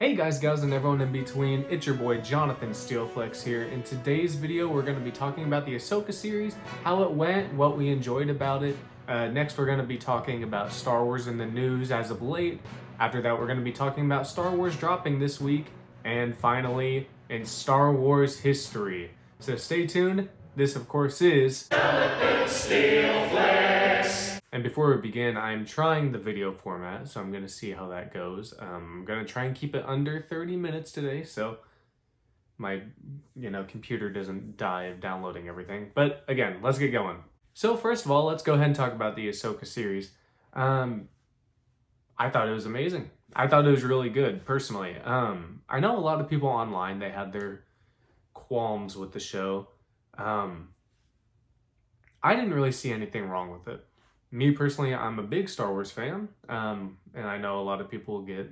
Hey guys, gals, and everyone in between, it's your boy Jonathon Steelflex here. In today's video, we're going to be talking about the Ahsoka series, how it went, what we enjoyed about it. Uh, next, we're going to be talking about Star Wars in the news as of late. After that, we're going to be talking about Star Wars dropping this week. And finally, in Star Wars history. So stay tuned. This, of course, is. And before we begin, I'm trying the video format, so I'm going to see how that goes. Um, I'm going to try and keep it under 30 minutes today, so my, you know, computer doesn't die of downloading everything. But again, let's get going. So first of all, let's go ahead and talk about the Ahsoka series. Um, I thought it was amazing. I thought it was really good, personally. Um, I know a lot of people online, they had their qualms with the show. Um, I didn't really see anything wrong with it me personally, I'm a big Star Wars fan, um, and I know a lot of people get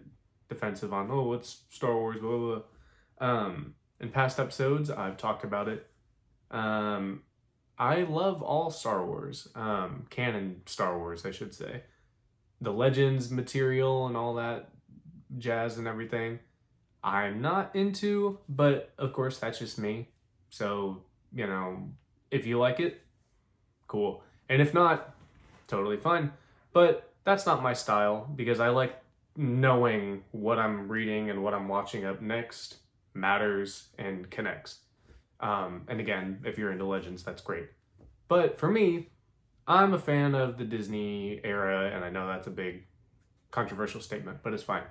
defensive on, oh, what's Star Wars, blah, blah, blah. Um, in past episodes, I've talked about it. Um, I love all Star Wars, um, canon Star Wars, I should say. The Legends material and all that jazz and everything, I'm not into, but of course, that's just me. So, you know, if you like it, cool. And if not, totally fine. But that's not my style because I like knowing what I'm reading and what I'm watching up next matters and connects. Um, and again, if you're into Legends, that's great. But for me, I'm a fan of the Disney era, and I know that's a big controversial statement, but it's fine.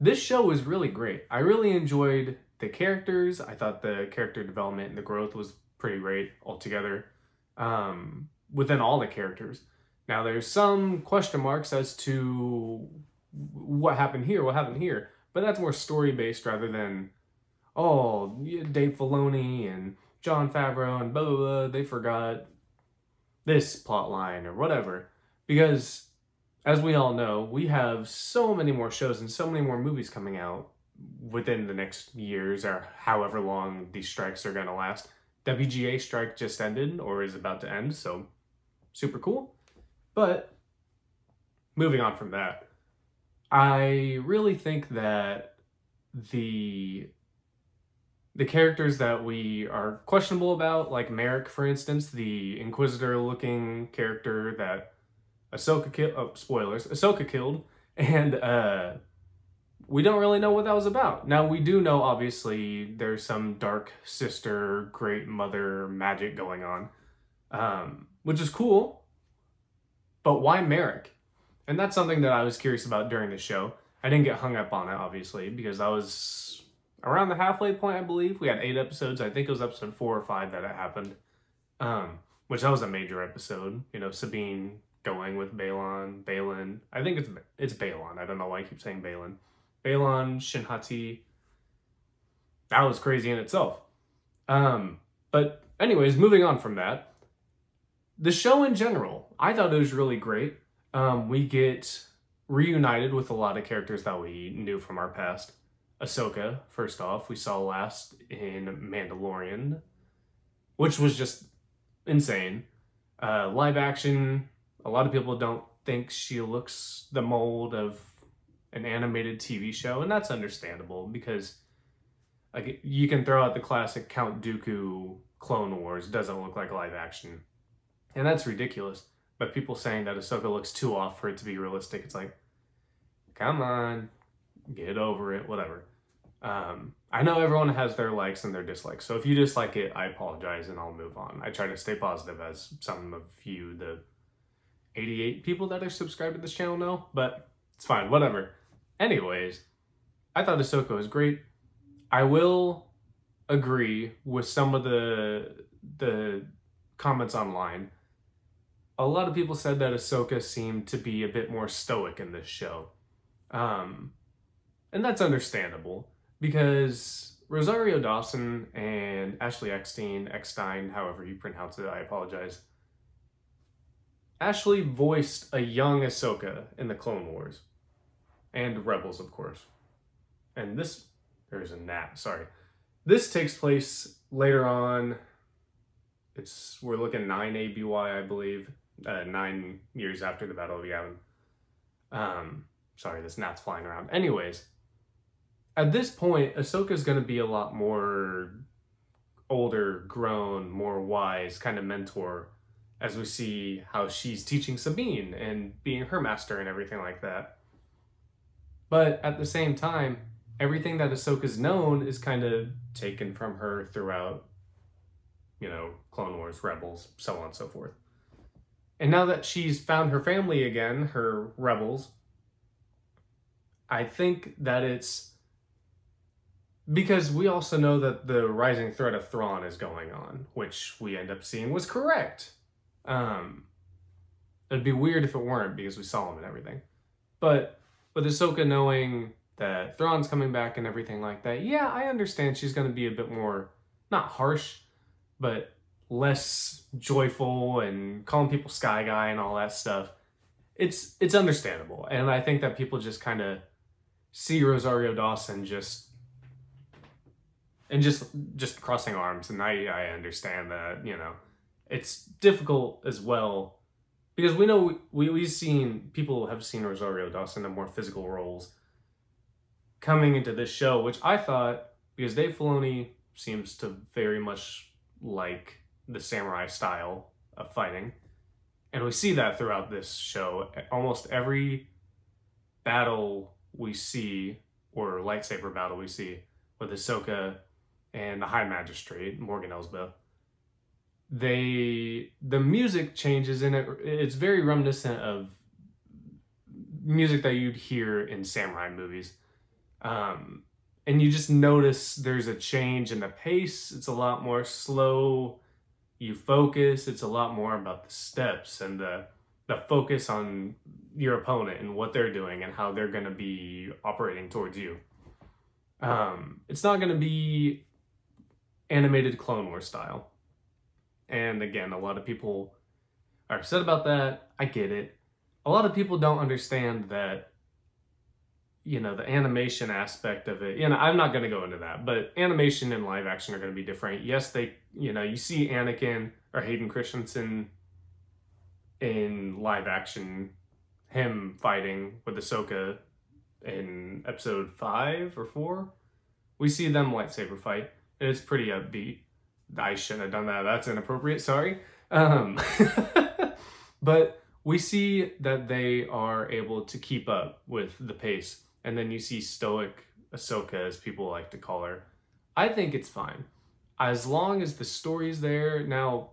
This show was really great. I really enjoyed the characters. I thought the character development and the growth was pretty great altogether um, within all the characters. Now, there's some question marks as to what happened here, what happened here, but that's more story based rather than, oh, Dave Filoni and Jon Favreau and blah, blah, blah, they forgot this plot line or whatever. Because, as we all know, we have so many more shows and so many more movies coming out within the next years or however long these strikes are going to last. WGA strike just ended or is about to end, so super cool. But moving on from that, I really think that the the characters that we are questionable about, like Merrick, for instance, the Inquisitor-looking character that Ahsoka killed. Oh, spoilers! Ahsoka killed, and uh, we don't really know what that was about. Now we do know, obviously, there's some dark sister, great mother magic going on, um, which is cool. But why Merrick? And that's something that I was curious about during the show. I didn't get hung up on it, obviously, because that was around the halfway point, I believe. We had eight episodes. I think it was episode four or five that it happened. Um, which that was a major episode. You know, Sabine going with Balon, Baylan. I think it's it's Balon. I don't know why I keep saying Baylan. Balon, Shin-Hati. That was crazy in itself. Um, but anyways, moving on from that the show in general, I thought it was really great. Um, we get reunited with a lot of characters that we knew from our past. Ahsoka, first off, we saw last in Mandalorian, which was just insane. Uh, live action, a lot of people don't think she looks the mold of an animated TV show, and that's understandable because like you can throw out the classic Count Dooku Clone Wars doesn't look like live action. And that's ridiculous. But people saying that Ahsoka looks too off for it to be realistic, it's like, come on, get over it, whatever. Um, I know everyone has their likes and their dislikes, so if you dislike it, I apologize and I'll move on. I try to stay positive, as some of you, the 88 people that are subscribed to this channel, know, but it's fine, whatever. Anyways, I thought Ahsoka was great. I will agree with some of the the comments online a lot of people said that Ahsoka seemed to be a bit more stoic in this show. Um, and that's understandable because Rosario Dawson and Ashley Eckstein, Eckstein, however you pronounce it, I apologize. Ashley voiced a young Ahsoka in the Clone Wars and Rebels, of course. And this, there's a nap, sorry. This takes place later on. It's, we're looking 9 ABY, I believe uh, nine years after the Battle of Yavin. Um, sorry, this gnat's flying around. Anyways, at this point, Ahsoka's going to be a lot more older, grown, more wise kind of mentor as we see how she's teaching Sabine and being her master and everything like that. But at the same time, everything that Ahsoka's known is kind of taken from her throughout, you know, Clone Wars, Rebels, so on and so forth. And now that she's found her family again, her rebels, I think that it's because we also know that the rising threat of Thrawn is going on, which we end up seeing was correct. Um, it'd be weird if it weren't because we saw him and everything. But with Ahsoka knowing that Thrawn's coming back and everything like that, yeah, I understand she's going to be a bit more, not harsh, but less joyful and calling people Sky Guy and all that stuff. It's it's understandable, and I think that people just kind of see Rosario Dawson just and just just crossing arms, and I I understand that you know it's difficult as well because we know we, we've seen people have seen Rosario Dawson in more physical roles coming into this show, which I thought because Dave Filoni seems to very much like the samurai style of fighting, and we see that throughout this show. Almost every battle we see or lightsaber battle we see with Ahsoka and the High Magistrate Morgan Elsbeth they the music changes and it, it's very reminiscent of music that you'd hear in samurai movies. Um, and you just notice there's a change in the pace. It's a lot more slow you focus it's a lot more about the steps and the the focus on your opponent and what they're doing and how they're going to be operating towards you um, it's not going to be animated clone war style and again, a lot of people are upset about that. I get it. A lot of people don't understand that, you know, the animation aspect of it. You know, I'm not going to go into that, but animation and live action are going to be different. Yes, they, you know, you see Anakin or Hayden Christensen in live action, him fighting with Ahsoka in episode five or four. We see them lightsaber fight, and it's pretty upbeat. I shouldn't have done that. That's inappropriate. Sorry. Um, but we see that they are able to keep up with the pace. And then you see stoic Ahsoka, as people like to call her. I think it's fine. As long as the story's there. Now,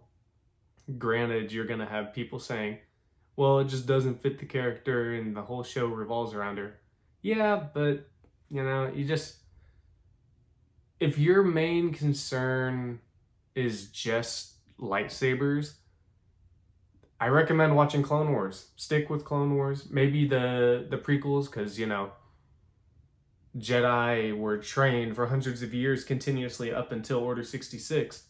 granted, you're going to have people saying, well, it just doesn't fit the character and the whole show revolves around her. Yeah, but, you know, you just. If your main concern is just lightsabers, I recommend watching Clone Wars. Stick with Clone Wars. Maybe the the prequels, because you know, Jedi were trained for hundreds of years continuously up until Order sixty six,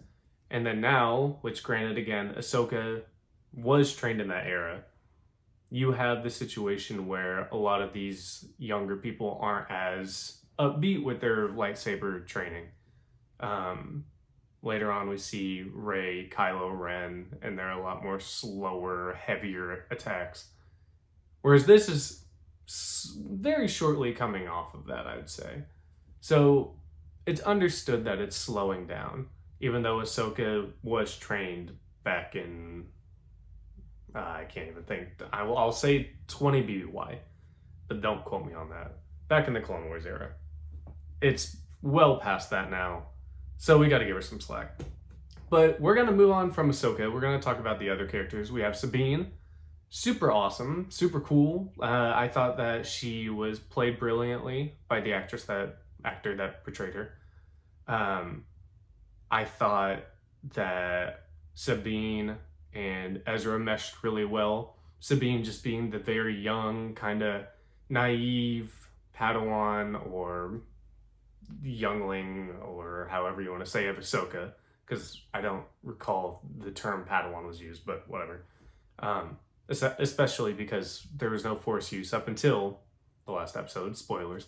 and then now, which granted again, Ahsoka was trained in that era. You have the situation where a lot of these younger people aren't as upbeat with their lightsaber training. Um, later on we see Rey, Kylo Ren, and they're a lot more slower, heavier attacks. Whereas this is very shortly coming off of that, I'd say. So it's understood that it's slowing down, even though Ahsoka was trained back in. Uh, I can't even think. I will. I'll say 20 BBY, but don't quote me on that. Back in the Clone Wars era, it's well past that now so we got to give her some slack. But we're to move on from Ahsoka. We're to talk about the other characters. We have Sabine. Super awesome, super cool. Uh, I thought that she was played brilliantly by the actress that actor that portrayed her. Um, I thought that Sabine and Ezra meshed really well. Sabine just being the very young, kind of naive Padawan or youngling or however you want to say of Ahsoka, because I don't recall the term Padawan was used, but whatever. Um, especially because there was no Force use up until the last episode. Spoilers.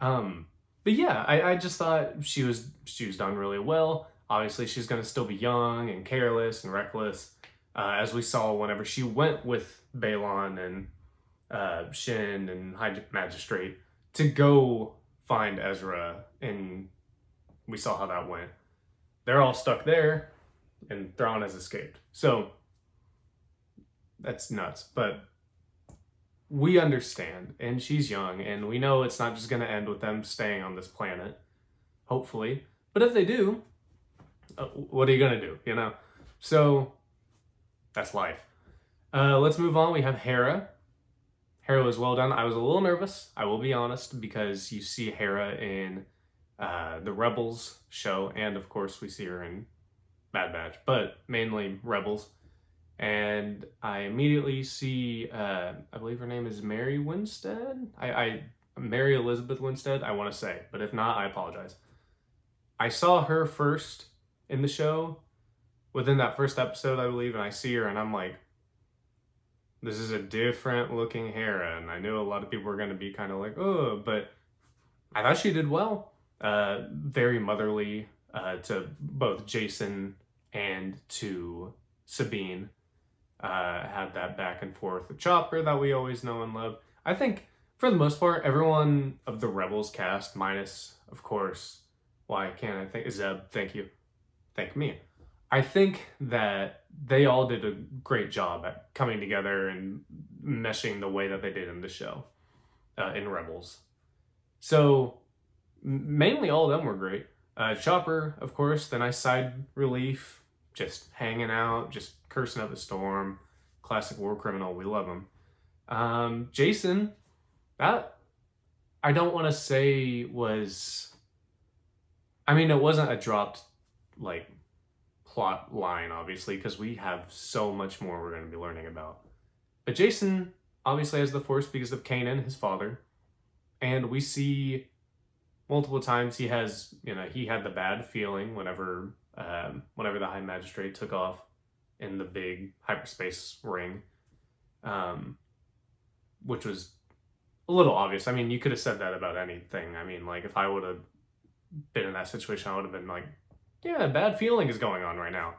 Um, but yeah, I, I just thought she was she was done really well. Obviously, she's gonna still be young and careless and reckless, uh, as we saw whenever she went with Balon and uh, Shin and High Magistrate to go find Ezra, and we saw how that went. They're all stuck there, and Thrawn has escaped. So that's nuts. But we understand, and she's young, and we know it's not just going to end with them staying on this planet, hopefully. But if they do, uh, what are you going to do, you know? So that's life. Uh, let's move on. We have Hera. Hera was well done. I was a little nervous, I will be honest, because you see Hera in uh, the Rebels show, and of course, we see her in Bad Batch, but mainly Rebels and I immediately see, uh, I believe her name is Mary Winstead. I, I Mary Elizabeth Winstead, I want to say, but if not, I apologize. I saw her first in the show within that first episode, I believe, and I see her and I'm like, this is a different looking Hera. And I knew a lot of people were going to be kind of like, oh, but I thought she did well. Uh, very motherly uh, to both Jacen and to Sabine uh, had that back and forth with Chopper that we always know and love. I think for the most part, everyone of the Rebels cast, minus of course, why can't I think Zeb? Thank you, thank me. I think that they all did a great job at coming together and meshing the way that they did in the show, uh, in Rebels. So mainly all of them were great. Uh, Chopper, of course, the nice side relief, just hanging out, just cursing up a storm. Classic war criminal. We love him. Um, Jacen, that I don't want to say was. I mean, it wasn't a dropped like plot line, obviously, because we have so much more we're going to be learning about. But Jacen obviously has the Force because of Kanan, his father, and we see multiple times he has, you know, he had the bad feeling whenever, um, whenever the High Magistrate took off in the big hyperspace ring, um, which was a little obvious. I mean, you could have said that about anything. I mean, like if I would have been in that situation, I would have been like, yeah, bad feeling is going on right now.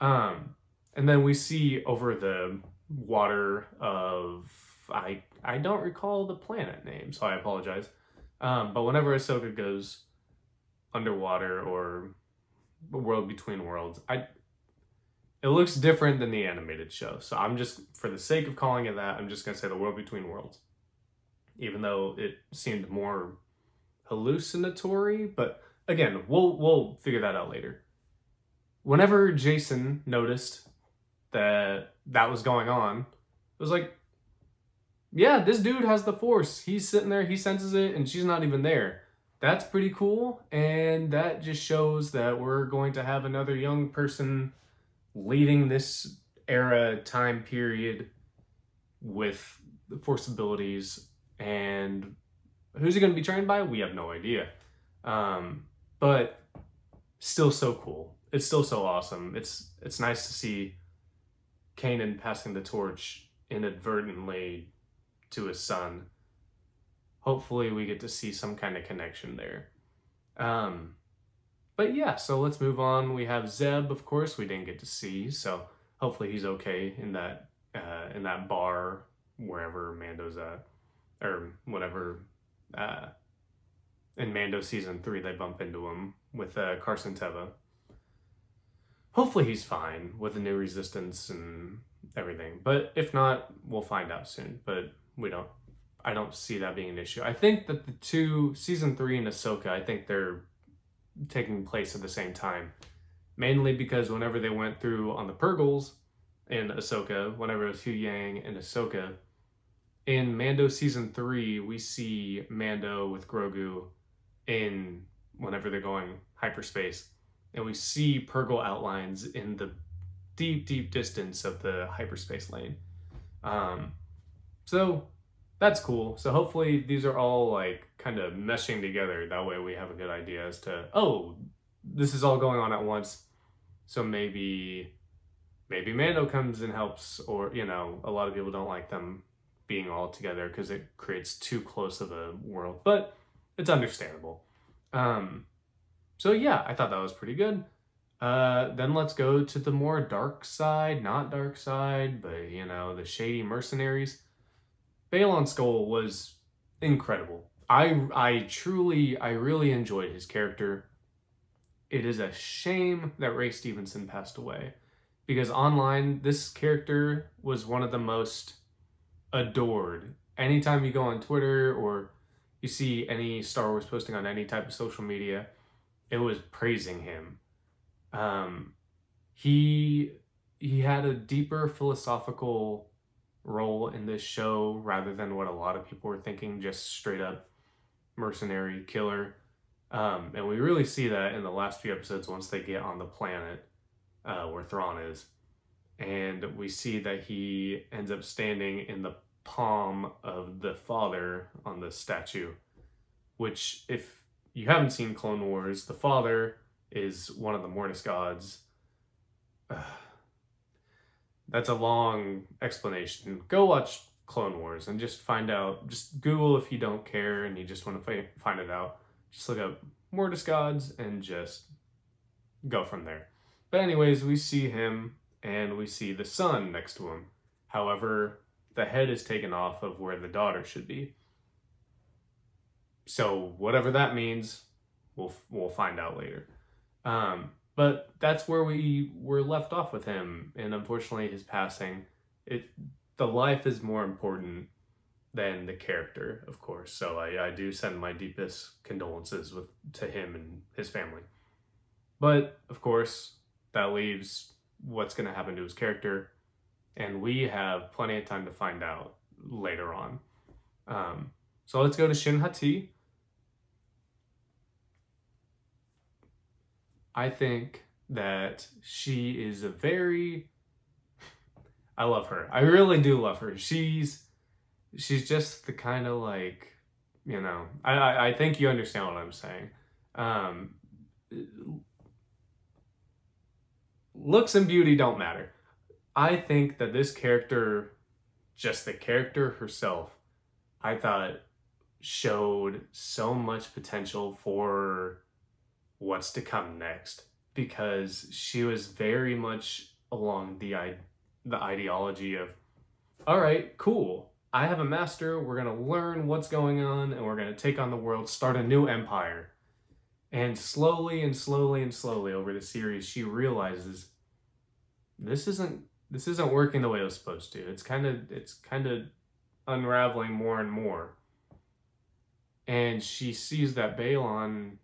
Um, and then we see over the water of I I don't recall the planet name, so I apologize. Um, but whenever Ahsoka goes underwater or world between worlds, I it looks different than the animated show. So I'm just, for the sake of calling it that, I'm just to say The World Between Worlds. Even though it seemed more hallucinatory, but again, we'll we'll figure that out later. Whenever Jacen noticed that that was going on, it was like, yeah, this dude has the force. He's sitting there, he senses it, and she's not even there. That's pretty cool, and that just shows that we're going to have another young person leading this era time period with the force abilities and who's he going to be trained by? We have no idea. Um, but still so cool. It's still so awesome. It's it's nice to see Kanan passing the torch inadvertently to his son hopefully we get to see some kind of connection there um, but yeah, so let's move on. We have Zeb, of course, we didn't get to see, so hopefully he's okay in that uh, in that bar wherever Mando's at, or whatever. Uh, in Mando season three, they bump into him with uh, Carson Teva. Hopefully he's fine with the new resistance and everything, but if not, we'll find out soon. But we don't. I don't see that being an issue. I think that the two season three and Ahsoka, I think they're taking place at the same time. Mainly because whenever they went through on the Purrgils in Ahsoka, whenever it was Huyang and Ahsoka, in Mando season three, we see Mando with Grogu in whenever they're going hyperspace, and we see Purrgil outlines in the deep, deep distance of the hyperspace lane. Um, so that's cool. So hopefully these are all like kind of meshing together. That way we have a good idea as to, oh, this is all going on at once. So maybe maybe Mando comes and helps or you know, a lot of people don't like them being all together because it creates too close of a world. But it's understandable. Um so yeah, I thought that was pretty good. Uh, then let's go to the more dark side, not dark side, but you know, the shady mercenaries. Baylan Skoll was incredible. I I truly I really enjoyed his character. It is a shame that Ray Stevenson passed away because online this character was one of the most adored. Anytime you go on Twitter or you see any Star Wars posting on any type of social media, it was praising him. Um, he he had a deeper philosophical role in this show rather than what a lot of people were thinking, just straight up mercenary killer. Um, and we really see that in the last few episodes once they get on the planet uh, where Thrawn is. And we see that he ends up standing in the palm of the father on the statue, which, if you haven't seen Clone Wars, the father is one of the Mortis gods. That's a long explanation. Go watch Clone Wars and just find out. Just Google if you don't care and you just want to find it out. Just look up Mortis gods and just go from there. But anyways, we see him and we see the son next to him. However, the head is taken off of where the daughter should be. So whatever that means, we'll we'll find out later. Um, but that's where we were left off with him, and unfortunately, his passing. It the life is more important than the character, of course. So I, I do send my deepest condolences with to him and his family. But of course, that leaves what's going to happen to his character, and we have plenty of time to find out later on. Um, so let's go to Shin Hati. I think that she is a very I love her. I really do love her. She's she's just the kind of like you know I, I, I think you understand what I'm saying. Um, looks and beauty don't matter. I think that this character, just the character herself, I thought showed so much potential for what's to come next because she was very much along the the ideology of all right, cool. I have a master. We're going to learn what's going on and we're going to take on the world, start a new empire. And slowly and slowly and slowly over the series, she realizes this isn't this isn't working the way it was supposed to. It's kind of it's kind of unraveling more and more. And she sees that Baylan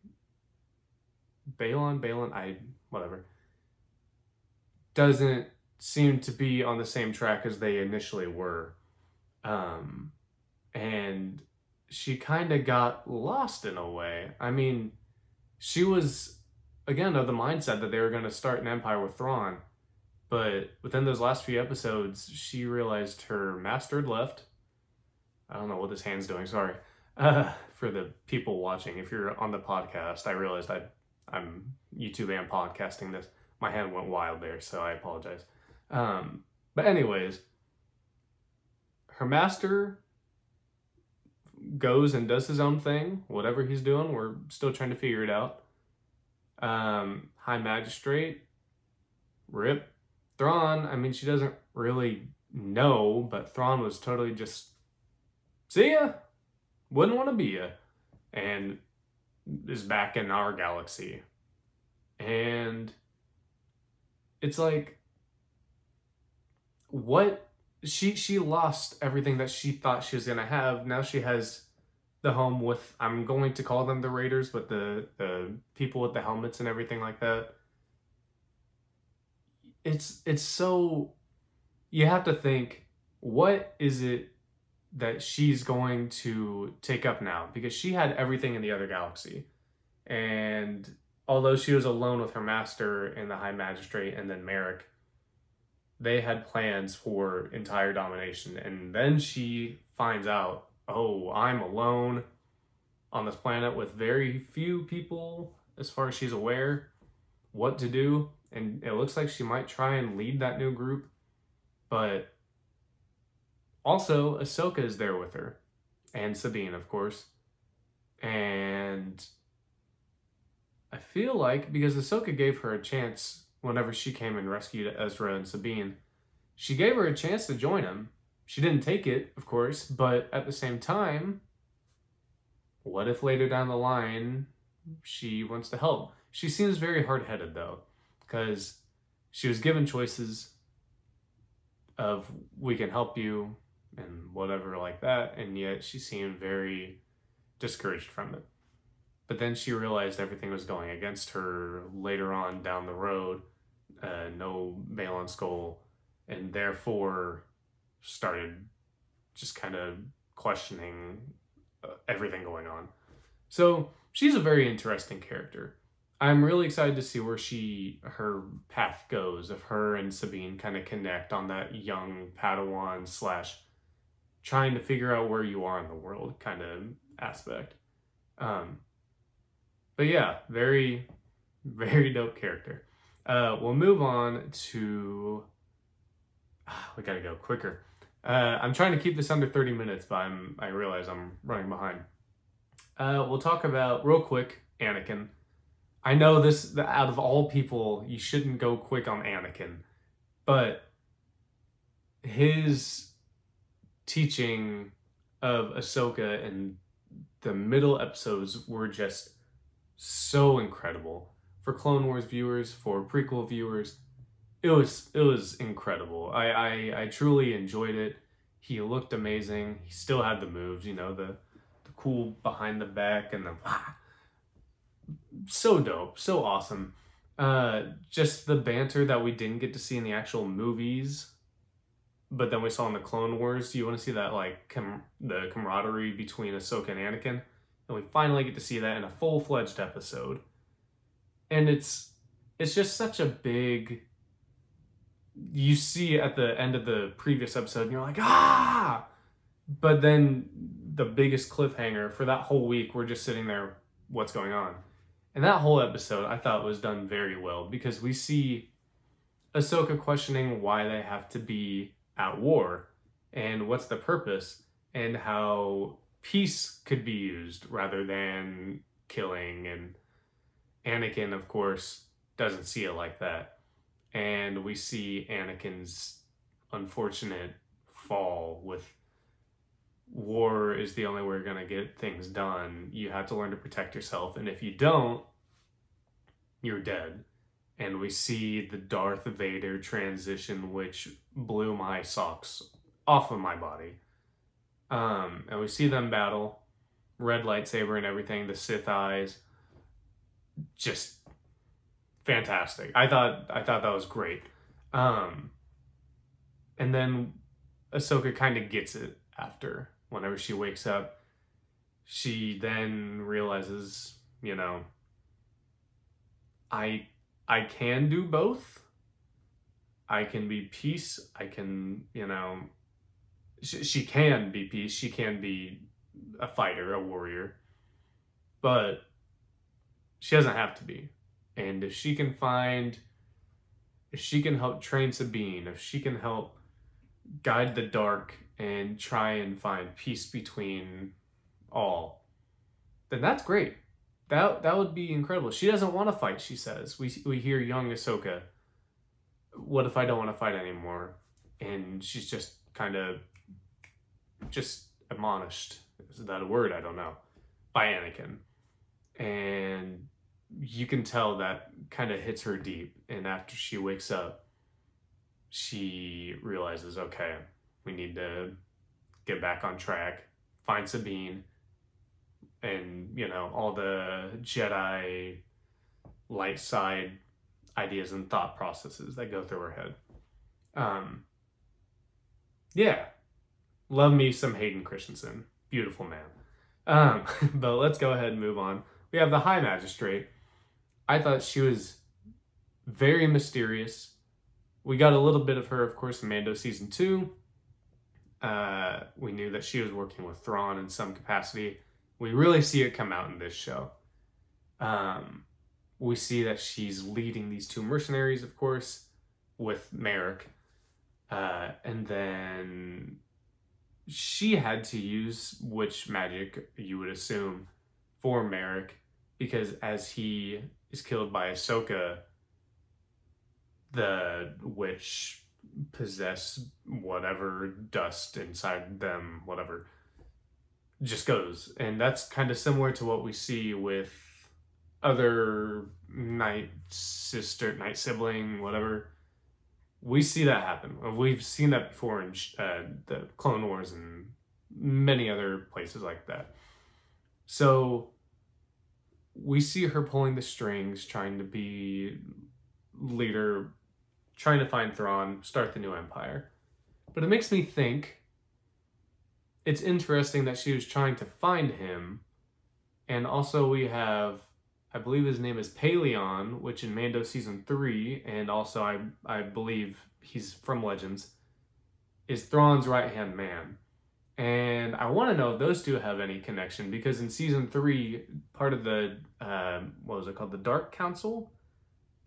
Baylan Baylan I whatever doesn't seem to be on the same track as they initially were. Um and she kind of got lost in a way. I mean, she was again of the mindset that they were going to start an empire with Thrawn but within those last few episodes, she realized her master had left. I don't know what this hand's doing. Sorry. Uh, for the people watching, if you're on the podcast, I realized I, I'm YouTube and podcasting this. My hand went wild there, so I apologize. Um, but anyways, her master goes and does his own thing. Whatever he's doing, we're still trying to figure it out. Um, High Magistrate, Rip, Thrawn, I mean, she doesn't really know, but Thrawn was totally just, see ya, wouldn't want to be ya, and is back in our galaxy. And it's like, what? She she lost everything that she thought she was gonna have. Now she has the home with I'm going to call them the Raiders, but the the people with the helmets and everything like that it's it's so you have to think what is it that she's going to take up now because she had everything in the other galaxy. And although she was alone with her master and the high magistrate and then Merrick they had plans for entire domination. And then she finds out oh I'm alone on this planet with very few people as far as she's aware what to do. And it looks like she might try and lead that new group, but also Ahsoka is there with her, and Sabine, of course, and I feel like because Ahsoka gave her a chance whenever she came and rescued Ezra and Sabine, she gave her a chance to join him. She didn't take it, of course, but at the same time, what if later down the line she wants to help? She seems very hard headed though, because she was given choices of we can help you and whatever like that, and yet she seemed very discouraged from it. But then she realized everything was going against her later on down the road, uh, no Baylan Skoll, and therefore started just kind of questioning uh, everything going on. So she's a very interesting character. I'm really excited to see where she her path goes. If her and Sabine kind of connect on that young Padawan slash trying to figure out where you are in the world kind of aspect. Um, but yeah, very, very dope character. Uh, we'll move on to. we gotta go quicker. Uh, I'm trying to keep this under 30 minutes, but I'm I realize I'm running behind. Uh, we'll talk about real quick Anakin. I know this out of all people, you shouldn't go quick on Anakin, but his teaching of Ahsoka and the middle episodes were just so incredible for Clone Wars viewers, for prequel viewers. It was it was incredible. I, I I truly enjoyed it. He looked amazing. He still had the moves, you know, the the cool behind the back and the ah, so dope, so awesome. Uh, just the banter that we didn't get to see in the actual movies, but then we saw in the Clone Wars. Do you want to see that like com- the camaraderie between Ahsoka and Anakin, and we finally get to see that in a full fledged episode. And it's it's just such a big. You see at the end of the previous episode, and you're like, ah! But then the biggest cliffhanger for that whole week, we're just sitting there, what's going on? And that whole episode I thought was done very well because we see Ahsoka questioning why they have to be at war and what's the purpose and how peace could be used rather than killing and Anakin of course doesn't see it like that. And we see Anakin's unfortunate fall with war is the only way we're going to get things done. You have to learn to protect yourself. And if you don't, you're dead. And we see the Darth Vader transition, which blew my socks off of my body. Um, and we see them battle, red lightsaber and everything, the Sith eyes, just fantastic. I thought I thought that was great. Um, and then Ahsoka kind of gets it after whenever she wakes up, she then realizes, you know, I I can do both. I can be peace. I can, you know, she, she can be peace. She can be a fighter, a warrior. But she doesn't have to be. And if she can find, if she can help train Sabine, if she can help guide the dark and try and find peace between all, then that's great. That that would be incredible. She doesn't want to fight, she says. We we hear young Ahsoka. What if I don't want to fight anymore? And she's just kind of just admonished. Is that a word? I don't know. By Anakin. And you can tell that kind of hits her deep. And after she wakes up, she realizes, okay, we need to get back on track, find Sabine, and you know all the Jedi light side ideas and thought processes that go through her head. Um, yeah, love me some Hayden Christensen, beautiful man. Um, but let's go ahead and move on. We have the High Magistrate. I thought she was very mysterious. We got a little bit of her, of course, in Mando season two. Uh, we knew that she was working with Thrawn in some capacity. We really see it come out in this show. Um, we see that she's leading these two mercenaries, of course, with Merrick. Uh, and then she had to use witch magic, you would assume, for Merrick, because as he is killed by Ahsoka, the witch possess whatever dust inside them, whatever, just goes. And that's kind of similar to what we see with other night sister, night sibling, whatever. We see that happen. We've seen that before in uh, the Clone Wars and many other places like that. So we see her pulling the strings, trying to be leader, trying to find Thrawn, start the new empire. But it makes me think it's interesting that she was trying to find him. And also we have I believe his name is Pellaeon, which in Mando season three, and also I I believe he's from Legends, is Thrawn's right hand man. And I want to know if those two have any connection because in season three, part of the uh, what was it called, the Dark Council,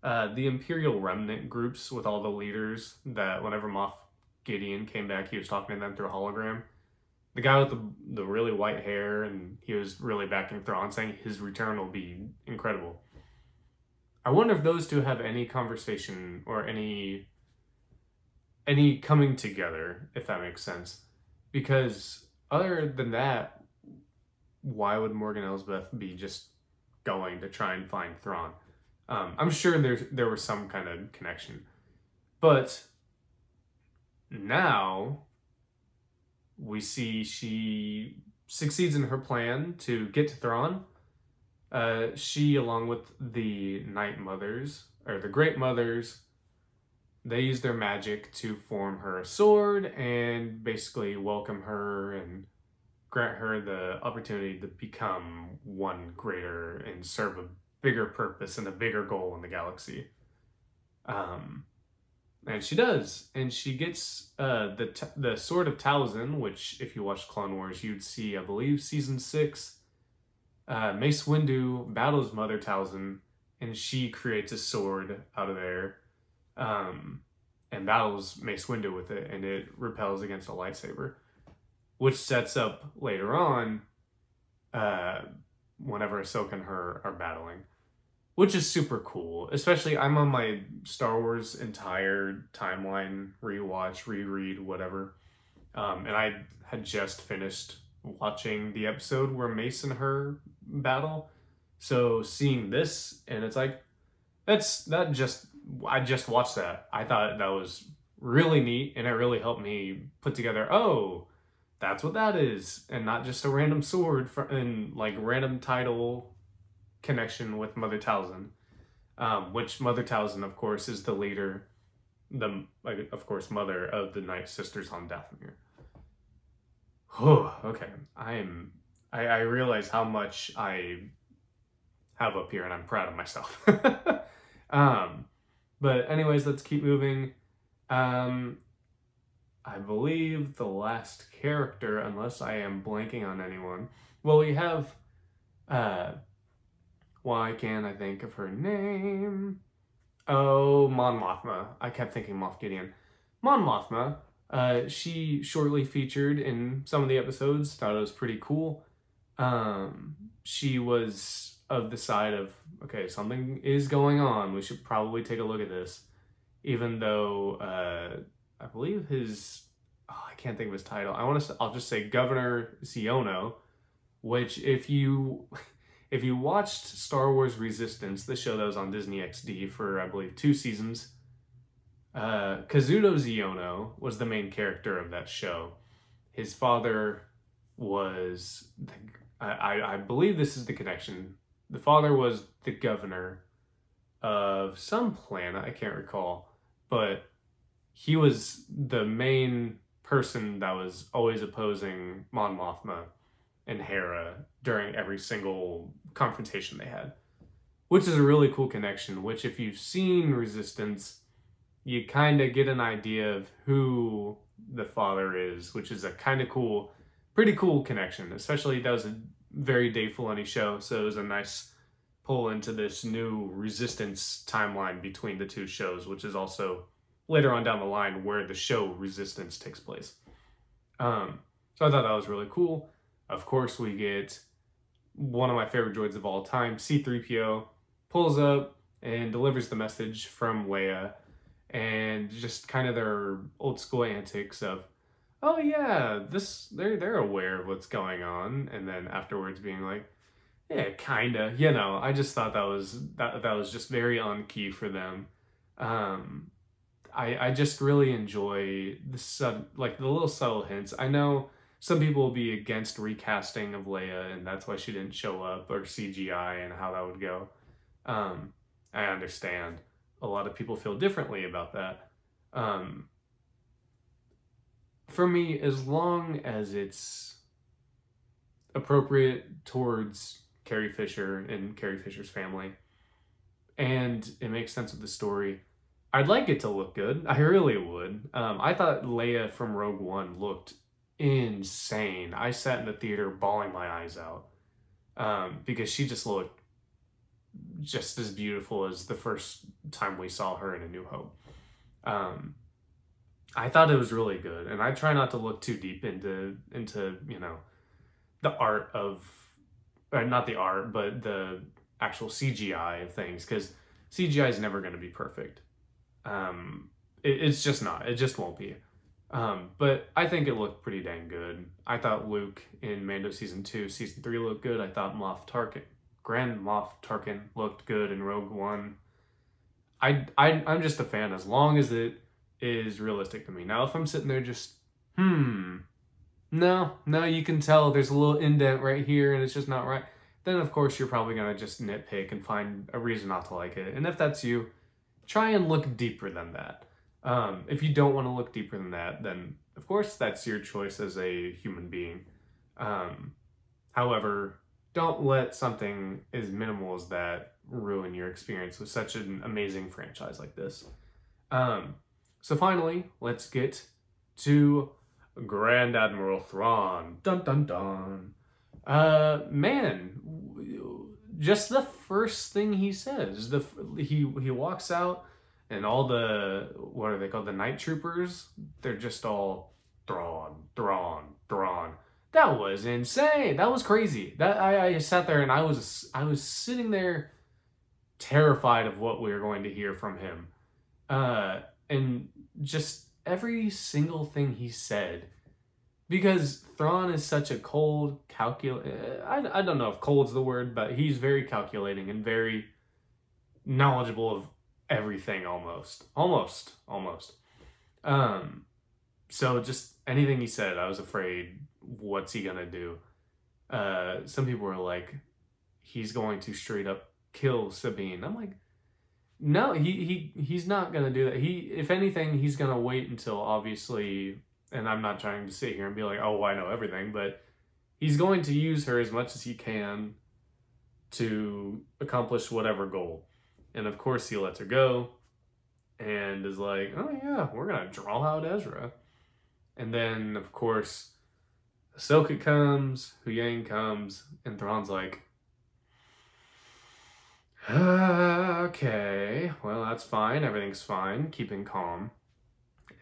uh, the Imperial Remnant groups with all the leaders that whenever Moff Gideon came back, he was talking to them through a hologram the guy with the the really white hair and he was really backing Thrawn, saying his return will be incredible. I wonder if those two have any conversation or any any coming together, if that makes sense. Because other than that, why would Morgan Elsbeth be just going to try and find Thrawn? Um, I'm sure there's there was some kind of connection, but now we see she succeeds in her plan to get to Thrawn. Uh, she, along with the Night Mothers, or the Great Mothers, they use their magic to form her a sword and basically welcome her and grant her the opportunity to become one greater and serve a bigger purpose and a bigger goal in the galaxy. Um, and she does, and she gets uh, the t- the sword of Talzin, which if you watch Clone Wars, you'd see. I believe season six. Uh, Mace Windu battles Mother Talzin, and she creates a sword out of there, um, and battles Mace Windu with it, and it repels against a lightsaber, which sets up later on, uh, whenever Ahsoka and her are battling which is super cool. Especially, I'm on my Star Wars entire timeline rewatch, reread, whatever. Um, and I had just finished watching the episode where Mace and her battle. So seeing this, and it's like, that's that just I just watched that. I thought that was really neat, and it really helped me put together. Oh, that's what that is, and not just a random sword for, and like random title connection with Mother Talzin, um, which Mother Talzin, of course, is the leader, the of course mother of the Night Sisters on Dathomir. Oh, okay. I'm. I, I realize how much I have up here, and I'm proud of myself. um, but anyways, let's keep moving. Um, I believe the last character, unless I am blanking on anyone. Well, we have uh, why can't I think of her name? Oh, Mon Mothma. I kept thinking Moff Gideon. Mon Mothma. Uh, she shortly featured in some of the episodes. Thought it was pretty cool. Um, she was of the side of okay, something is going on. We should probably take a look at this. Even though uh, I believe his oh, I can't think of his title. I want to. I'll just say Governor Xiono, which if you if you watched Star Wars Resistance, the show that was on Disney XD for I believe two seasons, uh, Kazuda Xiono was the main character of that show. His father was, the, I, I believe this is the connection. The father was the governor of some planet, I can't recall, but he was the main person that was always opposing Mon Mothma and Hera during every single confrontation they had, which is a really cool connection. Which, if you've seen Resistance, you kind of get an idea of who the father is, which is a kind of cool, pretty cool connection. Especially that was a very Dave Filoni show, so it was a nice pull into this new Resistance timeline between the two shows, which is also later on down the line where the show Resistance takes place. Um, so I thought that was really cool. Of course, we get one of my favorite droids of all time, C3PO, pulls up and delivers the message from Leia, and just kind of their old school antics of, oh yeah, this they're they're aware of what's going on, and then afterwards being like, yeah, kinda, you know. I just thought that was that that was just very on key for them. Um, I I just really enjoy the sub like the little subtle hints. I know some people will be against recasting of Leia, and that's why she didn't show up, or CGI, and how that would go. Um, I understand. A lot of people feel differently about that. Um, for me, as long as it's appropriate towards Carrie Fisher and Carrie Fisher's family, and it makes sense with the story, I'd like it to look good. I really would. Um, I thought Leia from Rogue One looked insane. I sat in the theater bawling my eyes out um, because she just looked just as beautiful as the first time we saw her in A New Hope. Um, I thought it was really good, and I try not to look too deep into into you know the art of, or not the art, but the actual CGI of things because CGI is never going to be perfect. Um, it, it's just not. It just won't be. Um, but I think it looked pretty dang good. I thought Luke in Mando season two, season three looked good. I thought Moff Tarkin, Grand Moff Tarkin looked good in Rogue One. I, I I'm just a fan as long as it is realistic to me. Now, if I'm sitting there just, hmm, no, no, you can tell there's a little indent right here and it's just not right, then of course you're probably to just nitpick and find a reason not to like it. And if that's you, try and look deeper than that. Um, if you don't want to look deeper than that, then of course that's your choice as a human being. Um, however, don't let something as minimal as that ruin your experience with such an amazing franchise like this. Um, so finally, let's get to Grand Admiral Thrawn. Dun dun dun. Uh, man, just the first thing he says, the he he walks out, and all the what are they called? The night troopers. They're just all Thrawn, Thrawn, Thrawn. That was insane. That was crazy. That I, I sat there and I was I was sitting there terrified of what we were going to hear from him. Uh, and just every single thing he said because Thrawn is such a cold, calcul. I, I don't know if cold's the word, but he's very calculating and very knowledgeable of everything almost. Almost. Almost. Um, so just anything he said, I was afraid, what's he gonna do? Uh, some people were like, he's going to straight up kill Sabine. I'm like, no, he, he he's not gonna do that. He, if anything, he's gonna wait until obviously and I'm not trying to sit here and be like, oh, I know everything, but he's going to use her as much as he can to accomplish whatever goal. And of course, he lets her go and is like, oh, yeah, we're going to draw out Ezra. And then, of course, Ahsoka comes, Huyang comes, and Thrawn's like, okay, well, that's fine. Everything's fine. Keeping calm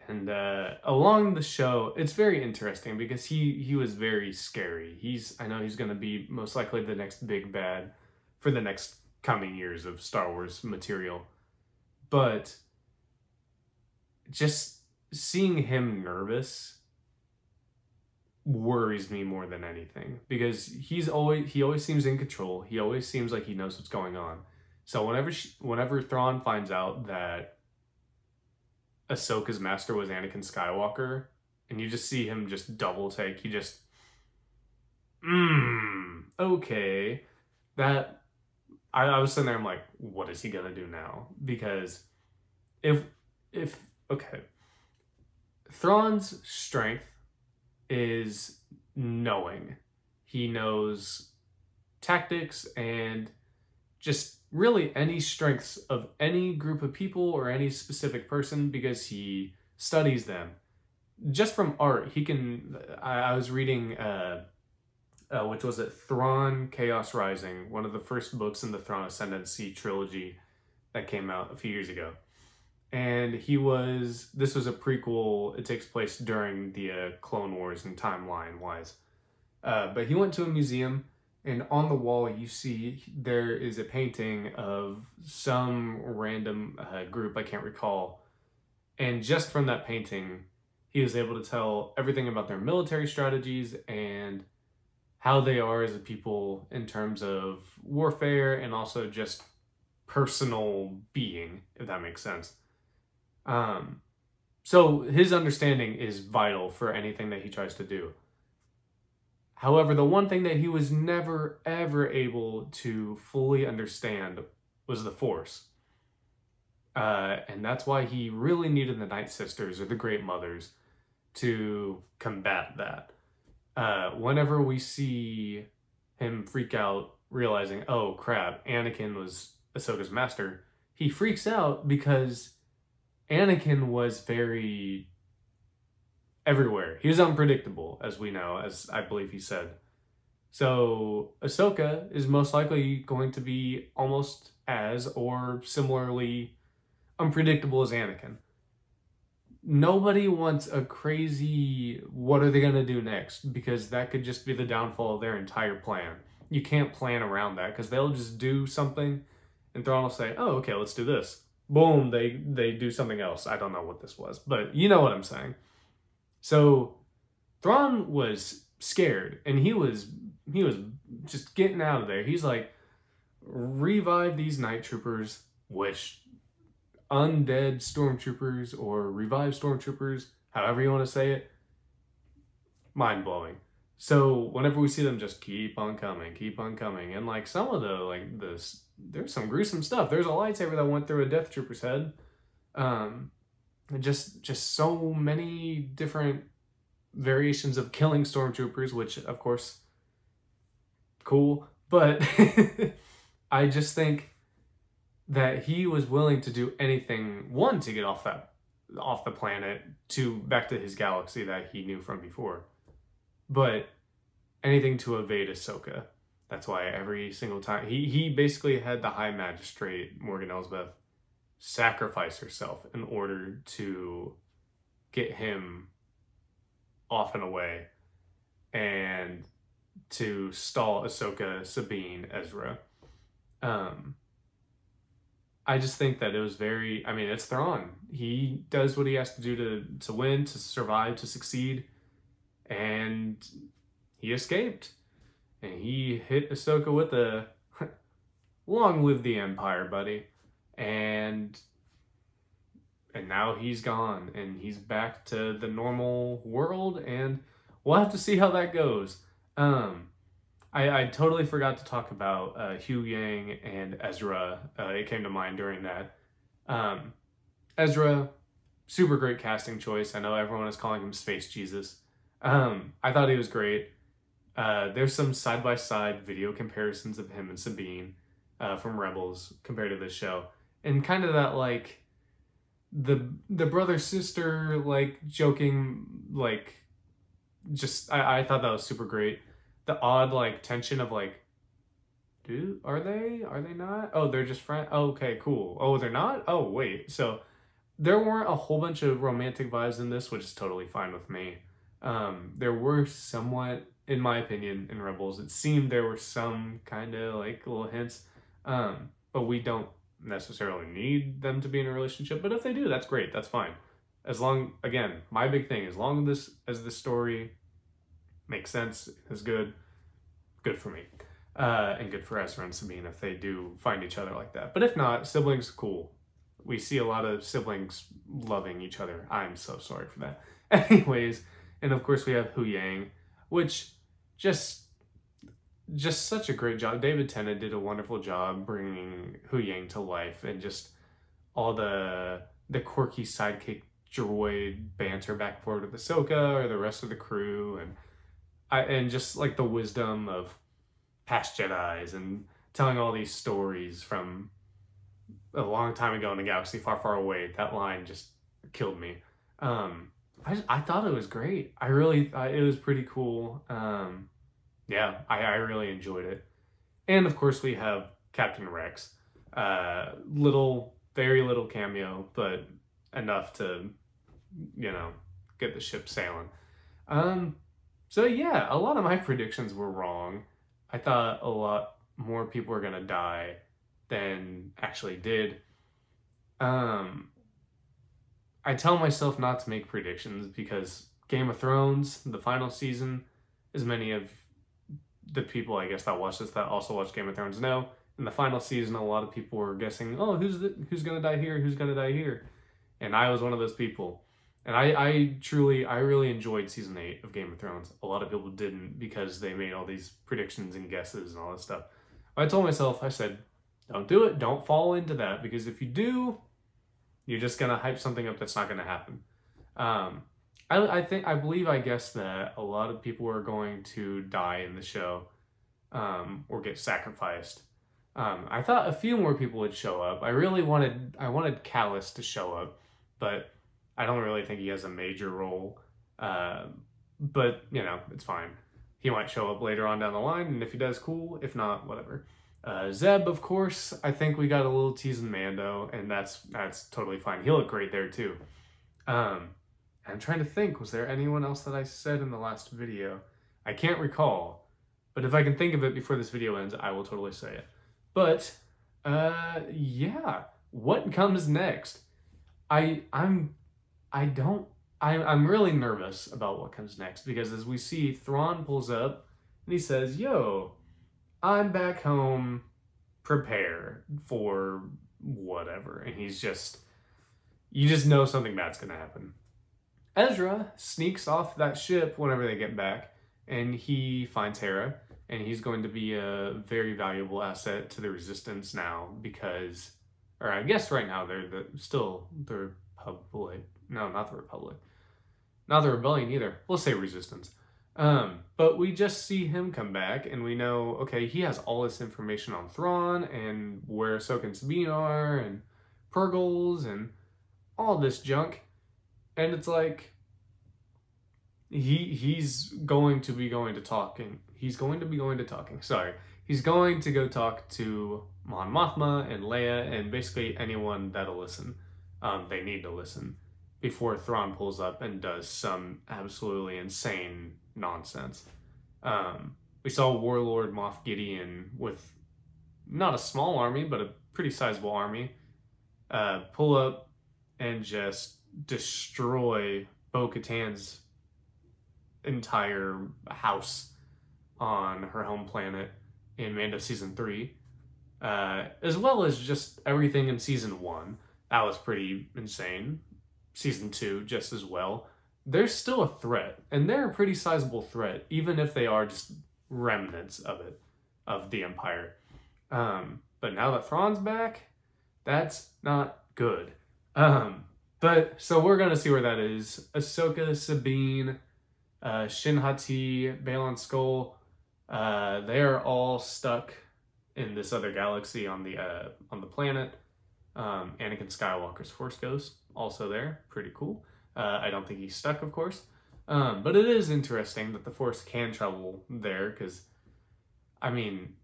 and uh, along the show it's very interesting because he he was very scary he's i know he's going to be most likely the next big bad for the next coming years of star wars material but just seeing him nervous worries me more than anything because he's always he always seems in control he always seems like he knows what's going on so whenever she, whenever Thrawn finds out that Ahsoka's master was Anakin Skywalker, and you just see him just double take. He just, mmm, okay. That I, I was sitting there. I'm like, what is he gonna do now? Because if if okay, Thrawn's strength is knowing. He knows tactics and just really any strengths of any group of people or any specific person because he studies them. Just from art, he can. I, I was reading, uh, uh, which was it, Thrawn Chaos Rising, one of the first books in the Thrawn Ascendancy trilogy that came out a few years ago. And he was, this was a prequel, it takes place during the uh, Clone Wars and timeline wise. Uh, but he went to a museum and on the wall you see there is a painting of some random uh, group i can't recall and just from that painting he was able to tell everything about their military strategies and how they are as a people in terms of warfare and also just personal being, if that makes sense. Um, so his understanding is vital for anything that he tries to do. However, the one thing that he was never ever able to fully understand was the Force. Uh, and that's why he really needed the Night Sisters or the Great Mothers to combat that. Uh, whenever we see him freak out, realizing, oh crap, Anakin was Ahsoka's master, he freaks out because Anakin was very everywhere. He was unpredictable, as we know, as I believe he said. So Ahsoka is most likely going to be almost as or similarly unpredictable as Anakin. Nobody wants a crazy what are they going to do next because that could just be the downfall of their entire plan. You can't plan around that because they'll just do something and Thrawn will say, "Oh, okay, let's do this." Boom, they they do something else. I don't know what this was, but you know what I'm saying. So Thrawn was scared and he was he was just getting out of there. He's like, revive these night troopers, which undead stormtroopers or revived stormtroopers, however you want to say it, mind blowing. So whenever we see them, just keep on coming, keep on coming, and like some of the like this, there's some gruesome stuff. There's a lightsaber that went through a Death Trooper's head. Um, just just so many different variations of killing stormtroopers, which of course, cool. But I just think that he was willing to do anything one to get off that off the planet to back to his galaxy that he knew from before but anything to evade Ahsoka. That's why every single time he he basically had the High Magistrate Morgan Elsbeth sacrifice herself in order to get him off and away and to stall Ahsoka, Sabine, Ezra. Um, I just think that it was very. I mean, it's Thrawn. He does what he has to do to to win, to survive, to succeed, and he escaped. And he hit Ahsoka with a long live the Empire, buddy. And and now he's gone and he's back to the normal world and we'll have to see how that goes. Um I, I totally forgot to talk about uh, Huyang and Ezra. Uh, it came to mind during that. Um, Ezra, super great casting choice. I know everyone is calling him Space Jesus. Um, I thought he was great. Uh, there's some side by side video comparisons of him and Sabine uh, from Rebels compared to this show, and kind of that like the the brother sister like joking like just I, I thought that was super great. The odd like tension of like, do are they are they not? Oh, they're just friends. Oh, okay, cool. Oh, they're not. Oh, wait. So there weren't a whole bunch of romantic vibes in this, which is totally fine with me. Um, there were somewhat, in my opinion, in Rebels, it seemed there were some kind of like little hints, um, but we don't necessarily need them to be in a relationship. But if they do, that's great. That's fine. As long, again, my big thing, as long as this as the story makes sense, is good, good for me. Uh, and good for Ezra and Sabine if they do find each other like that. But if not, siblings, cool. We see a lot of siblings loving each other. I'm so sorry for that. Anyways, and of course we have Hu Huyang, which just just such a great job. David Tennant did a wonderful job bringing Hu Huyang to life and just all the the quirky sidekick droid banter back and forth with Ahsoka or the rest of the crew and I and just like the wisdom of past Jedi's and telling all these stories from a long time ago in a galaxy far, far away. That line just killed me. Um, I, just, I thought it was great. I really thought it was pretty cool. Um, yeah, I, I really enjoyed it. And of course, we have Captain Rex. Uh, little, very little cameo, but enough to, you know, get the ship sailing. Um, so yeah, a lot of my predictions were wrong. I thought a lot more people were gonna die than actually did. Um, I tell myself not to make predictions because Game of Thrones, the final season, as many of the people I guess that watch this that also watch Game of Thrones know, in the final season, a lot of people were guessing, oh, who's the, who's gonna die here, who's gonna die here, and I was one of those people. And I, I truly, I really enjoyed season eight of Game of Thrones. A lot of people didn't because they made all these predictions and guesses and all this stuff. I told myself, I said, don't do it. Don't fall into that because if you do, you're just gonna hype something up that's not gonna happen. Um, I, I think I believe I guess that a lot of people are going to die in the show, um, or get sacrificed. Um, I thought a few more people would show up. I really wanted I wanted Kallus to show up, but I don't really think he has a major role. Uh, but you know, it's fine. He might show up later on down the line, and if he does, cool. If not, whatever. Uh, Zeb, of course, I think we got a little tease in Mando, and that's that's totally fine. He looked great there too. Um, I'm trying to think, was there anyone else that I said in the last video? I can't recall, but if I can think of it before this video ends, I will totally say it. But uh, yeah, what comes next? I I'm I don't I I'm really nervous about what comes next because as we see Thrawn pulls up and he says, "Yo, I'm back home. Prepare for whatever." And he's just you just know something bad's to happen. Ezra sneaks off that ship whenever they get back and he finds Hera and he's going to be a very valuable asset to the resistance now because or I guess right now they're the still the Republic. No, not the Republic. Not the rebellion either. We'll say resistance. Um, but we just see him come back, and we know okay, he has all this information on Thrawn and where Ahsoka and Sabine are, and Purrgils, and all this junk, and it's like he he's going to be going to talking. He's going to be going to talking. Sorry, he's going to go talk to Mon Mothma and Leia and basically anyone that'll listen. Um, they need to listen before Thrawn pulls up and does some absolutely insane nonsense. Um, we saw Warlord Moff Gideon with not a small army, but a pretty sizable army, uh, pull up and just destroy Bo Katan's entire house on her home planet in Mando season three, uh, as well as just everything in season one. That was pretty insane. Season two, just as well. They're still a threat, and they're a pretty sizable threat, even if they are just remnants of it, of the Empire. Um, but now that Thrawn's back, that's not good. Um, but so we're gonna see where that is. Ahsoka, Sabine, uh, Shin Hati, Baylan Skoll, uh, they are all stuck in this other galaxy on the uh, on the planet. Um, Anakin Skywalker's Force Ghost also there, pretty cool. Uh, I don't think he's stuck, of course, um, but it is interesting that the Force can travel there because, I mean,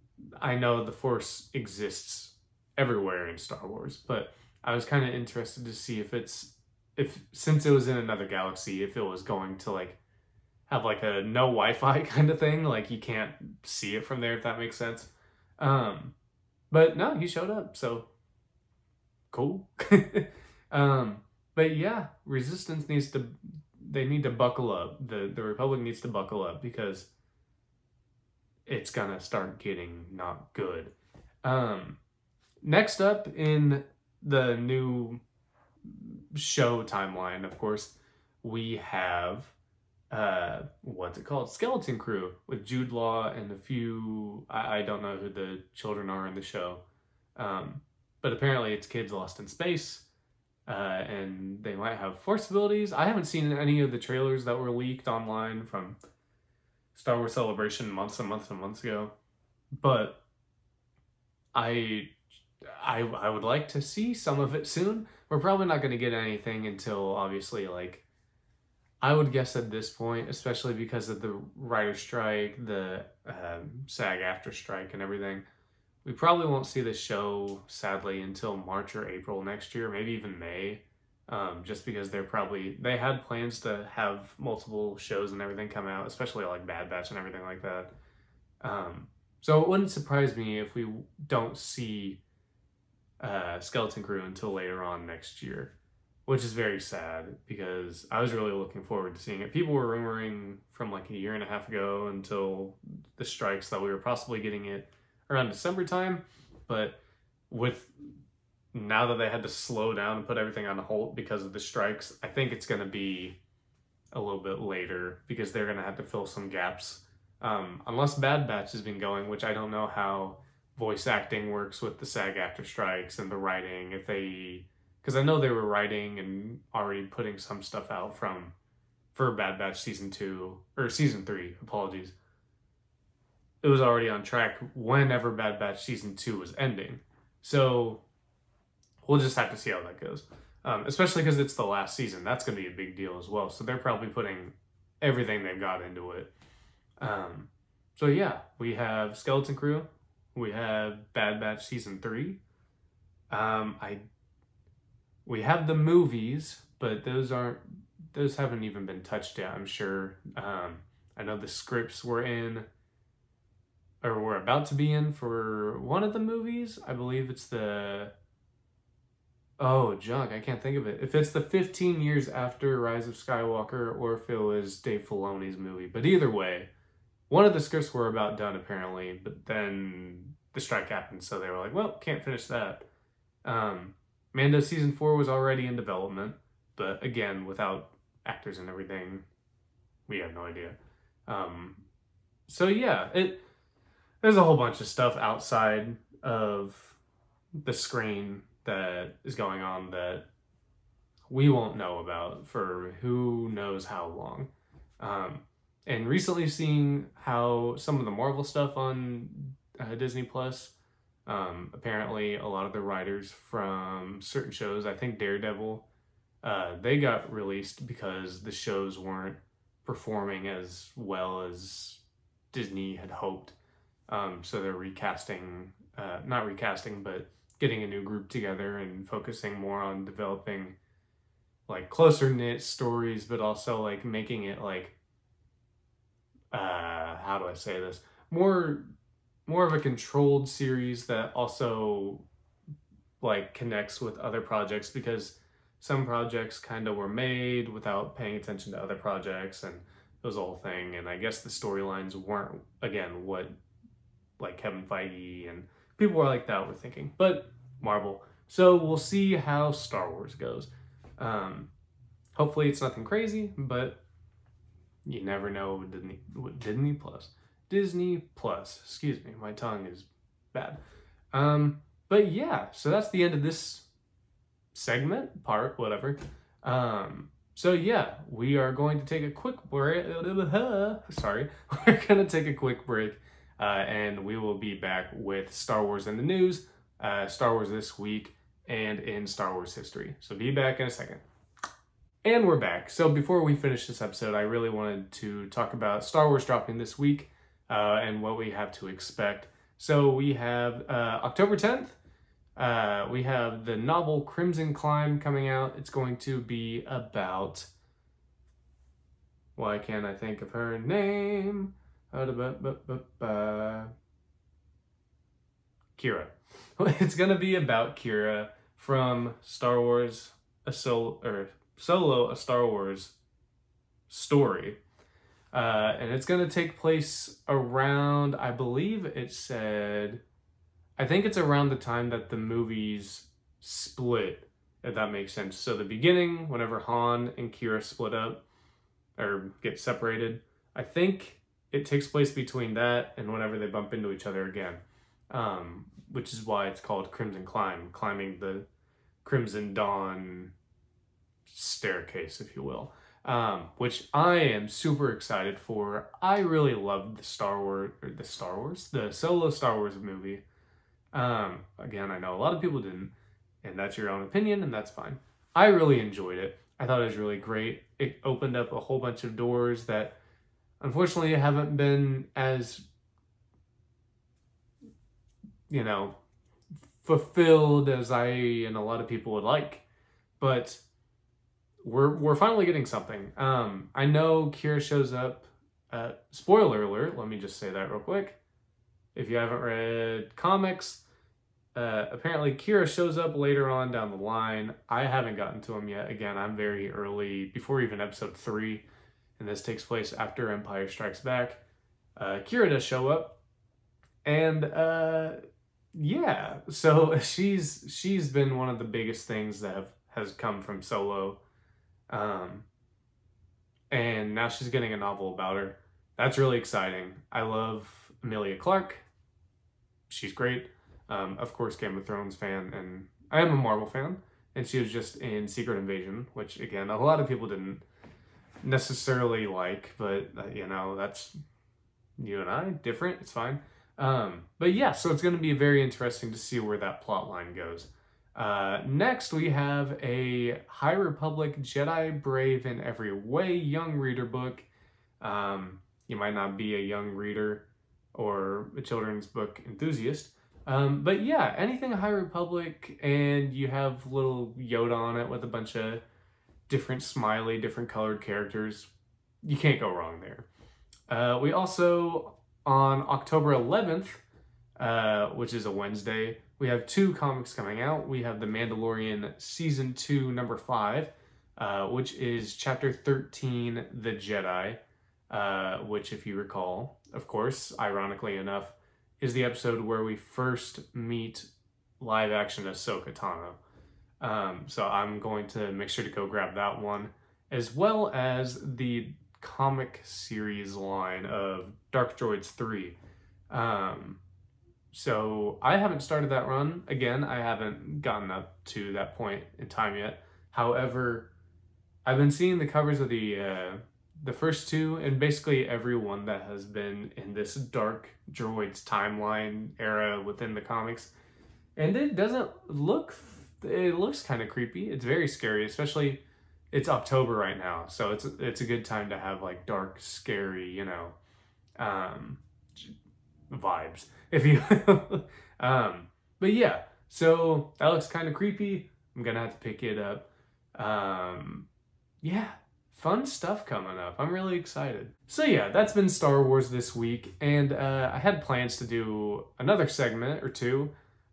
I know the Force exists everywhere in Star Wars, but I was kind of interested to see if it's if since it was in another galaxy, if it was going to like have like a no Wi-Fi kind of thing. Like you can't see it from there if that makes sense. Um, but no, he showed up, so cool. um, but yeah, resistance needs to they need to buckle up. The the Republic needs to buckle up because it's gonna start getting not good. Um, next up in the new show timeline, of course, we have uh, what's it called? Skeleton Crew with Jude Law and a few. I, I don't know who the children are in the show, um, but apparently it's kids lost in space, uh, and they might have force abilities. I haven't seen any of the trailers that were leaked online from Star Wars Celebration months and months and months ago, but I. I, I would like to see some of it soon. We're probably not going to get anything until obviously like I would guess at this point, especially because of the writer strike, the um, SAG-AFTRA strike, and everything, we probably won't see the show sadly until March or April next year, maybe even May. Um, just because they're probably they had plans to have multiple shows and everything come out, especially like Bad Batch and everything like that. Um, so it wouldn't surprise me if we don't see uh, Skeleton Crew until later on next year. which is very sad because I was really looking forward to seeing it. People were rumoring from like a year and a half ago until the strikes that we were possibly getting it around December time, but with now that they had to slow down and put everything on hold because of the strikes, I think it's going to be a little bit later because they're going to have to fill some gaps. Um, unless Bad Batch has been going, which I don't know how voice acting works with the SAG-AFTRA strikes and the writing. If they, because I know they were writing and already putting some stuff out from for Bad Batch season two or season three. Apologies. It was already on track whenever Bad Batch season two was ending. So we'll just have to see how that goes. Um, especially because it's the last season. That's going to be a big deal as well. So they're probably putting everything they've got into it. Um, so yeah, we have Skeleton Crew. We have Bad Batch season three. Um, I we have the movies, but those aren't those haven't even been touched yet. I'm sure. Um, I know the scripts were in or we're about to be in for one of the movies. I believe it's the Oh, junk. I can't think of it. If it's the 15 years after Rise of Skywalker or if it was Dave Filoni's movie. But either way, one of the scripts were about done apparently, but then the strike happened, so they were like, well, can't finish that. Um, Mando season four was already in development, but again, without actors and everything, we have no idea. Um, so yeah, it there's a whole bunch of stuff outside of the screen that is going on that we won't know about for who knows how long. Um, and recently seeing how some of the Marvel stuff on uh, Disney Plus, um, apparently a lot of the writers from certain shows, I think Daredevil, uh, they got released because the shows weren't performing as well as Disney had hoped. Um, so they're recasting, uh, not recasting, but getting a new group together and focusing more on developing like closer knit stories, but also like making it like uh how do I say this? More more of a controlled series that also like connects with other projects because some projects kind of were made without paying attention to other projects and it was a whole thing and I guess the storylines weren't again what like Kevin Feige and people were like that were thinking. But Marvel. So we'll see how Star Wars goes. Um, hopefully it's nothing crazy, but you never know with Disney, with Disney Plus. Disney Plus. Excuse me, my tongue is bad. Um, but yeah, so that's the end of this segment, part, whatever. Um, so yeah, we are going to take a quick break. Sorry, we're gonna take a quick break, uh, and we will be back with Star Wars in the news uh, Star Wars this week and in Star Wars history. So be back in a second. And we're back. So before we finish this episode, I really wanted to talk about Star Wars dropping this week uh, and what we have to expect. So we have uh, October 10th. Uh, we have the novel Crimson Climb coming out. It's going to be about. Why can't I think of her name? Qi'ra. It's gonna be about Qi'ra from Star Wars, a solo or solo a Star Wars story, uh, and it's gonna take place around. I believe it said, I think it's around the time that the movies split. If that makes sense. So the beginning, whenever Han and Qi'ra split up or get separated, I think it takes place between that and whenever they bump into each other again. Um, which is why it's called Crimson Climb, climbing the Crimson Dawn staircase, if you will. Um, which I am super excited for. I really loved the Star Wars, or the Star Wars, the solo Star Wars movie. Um, again, I know a lot of people didn't, and that's your own opinion, and that's fine. I really enjoyed it. I thought it was really great. It opened up a whole bunch of doors that unfortunately I haven't been as you know, fulfilled as I and a lot of people would like. But we're we're finally getting something. Um, I know Qi'ra shows up. Uh, spoiler alert. Let me just say that real quick. If you haven't read comics, uh, apparently Qi'ra shows up later on down the line. I haven't gotten to him yet. Again, I'm very early, before even episode three, and this takes place after Empire Strikes Back. Uh, Qi'ra does show up, and uh, yeah, so she's she's been one of the biggest things that have, has come from Solo, um, and now she's getting a novel about her. That's really exciting. I love Emilia Clarke. She's great. Um, of course, Game of Thrones fan, and I am a Marvel fan. And she was just in Secret Invasion, which again a lot of people didn't necessarily like, but uh, you know that's you and I different. It's fine. Um, but yeah, so it's going to be very interesting to see where that plot line goes. Uh, next, we have a High Republic Jedi Brave in Every Way young reader book. Um, you might not be a young reader or a children's book enthusiast. Um, but yeah, anything High Republic, and you have little Yoda on it with a bunch of different smiley, different colored characters. You can't go wrong there. Uh, we also, on October 11th, uh, which is a Wednesday, we have two comics coming out. We have The Mandalorian Season 2, Number 5, uh, which is Chapter 13, The Jedi, uh, which, if you recall, of course, ironically enough, is the episode where we first meet live action Ahsoka Tano. Um, so I'm going to make sure to go grab that one, as well as the comic series line of Dark Droids 3. Um, so I haven't started that run. Again, I haven't gotten up to that point in time yet. However, I've been seeing the covers of the uh, the first two and basically everyone that has been in this dark droids timeline era within the comics and it doesn't look it looks kind of creepy it's very scary especially it's october right now so it's it's a good time to have like dark scary you know um vibes if you um but yeah so that looks kind of creepy i'm gonna have to pick it up um yeah fun stuff coming up. I'm really excited. So yeah, that's been Star Wars this week, and uh, I had plans to do another segment or two.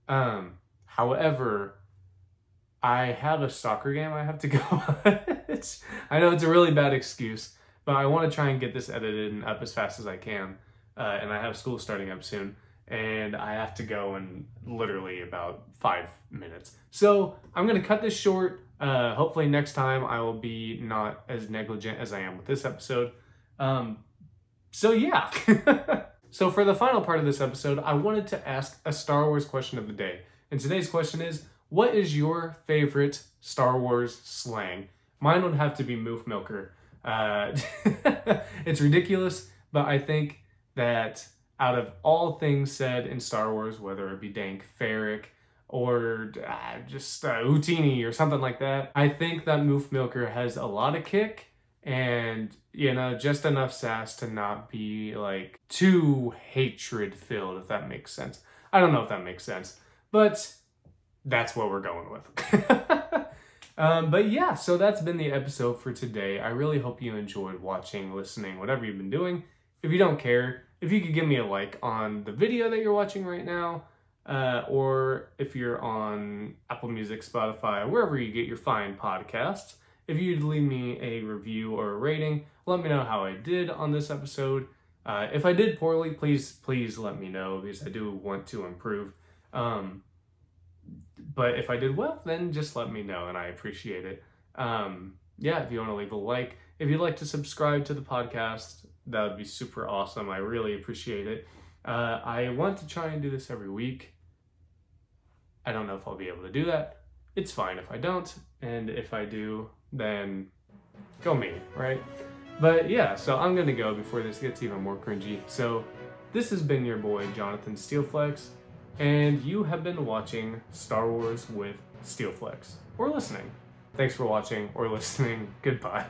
Um, however, I have a soccer game I have to go. I know it's a really bad excuse, but I want to try and get this edited and up as fast as I can. Uh, and I have school starting up soon, and I have to go in literally about five minutes. So I'm gonna cut this short. Uh, hopefully next time I will be not as negligent as I am with this episode. Um, so yeah. so for the final part of this episode, I wanted to ask a Star Wars question of the day. And today's question is, what is your favorite Star Wars slang? Mine would have to be Moof Milker. Uh, it's ridiculous, but I think that out of all things said in Star Wars, whether it be Dank Farrik, or uh, just uh, Utini or something like that. I think that Moof Milker has a lot of kick and, you know, just enough sass to not be like too hatred filled, if that makes sense. I don't know if that makes sense, but that's what we're going with. um, but yeah, so that's been the episode for today. I really hope you enjoyed watching, listening, whatever you've been doing. If you don't care, if you could give me a like on the video that you're watching right now, uh, or if you're on Apple Music, Spotify, wherever you get your fine podcasts, if you'd leave me a review or a rating, let me know how I did on this episode. Uh, if I did poorly, please, please let me know because I do want to improve. Um, but if I did well, then just let me know and I appreciate it. Um, yeah, if you want to leave a like, if you'd like to subscribe to the podcast, that would be super awesome. I really appreciate it. Uh, I want to try and do this every week. I don't know if I'll be able to do that. It's fine if I don't, and if I do, then go me, right? But yeah, so I'm gonna go before this gets even more cringy. So this has been your boy Jonathon Steelflex, and you have been watching Star Wars with Steelflex, or listening. Thanks for watching or listening. Goodbye.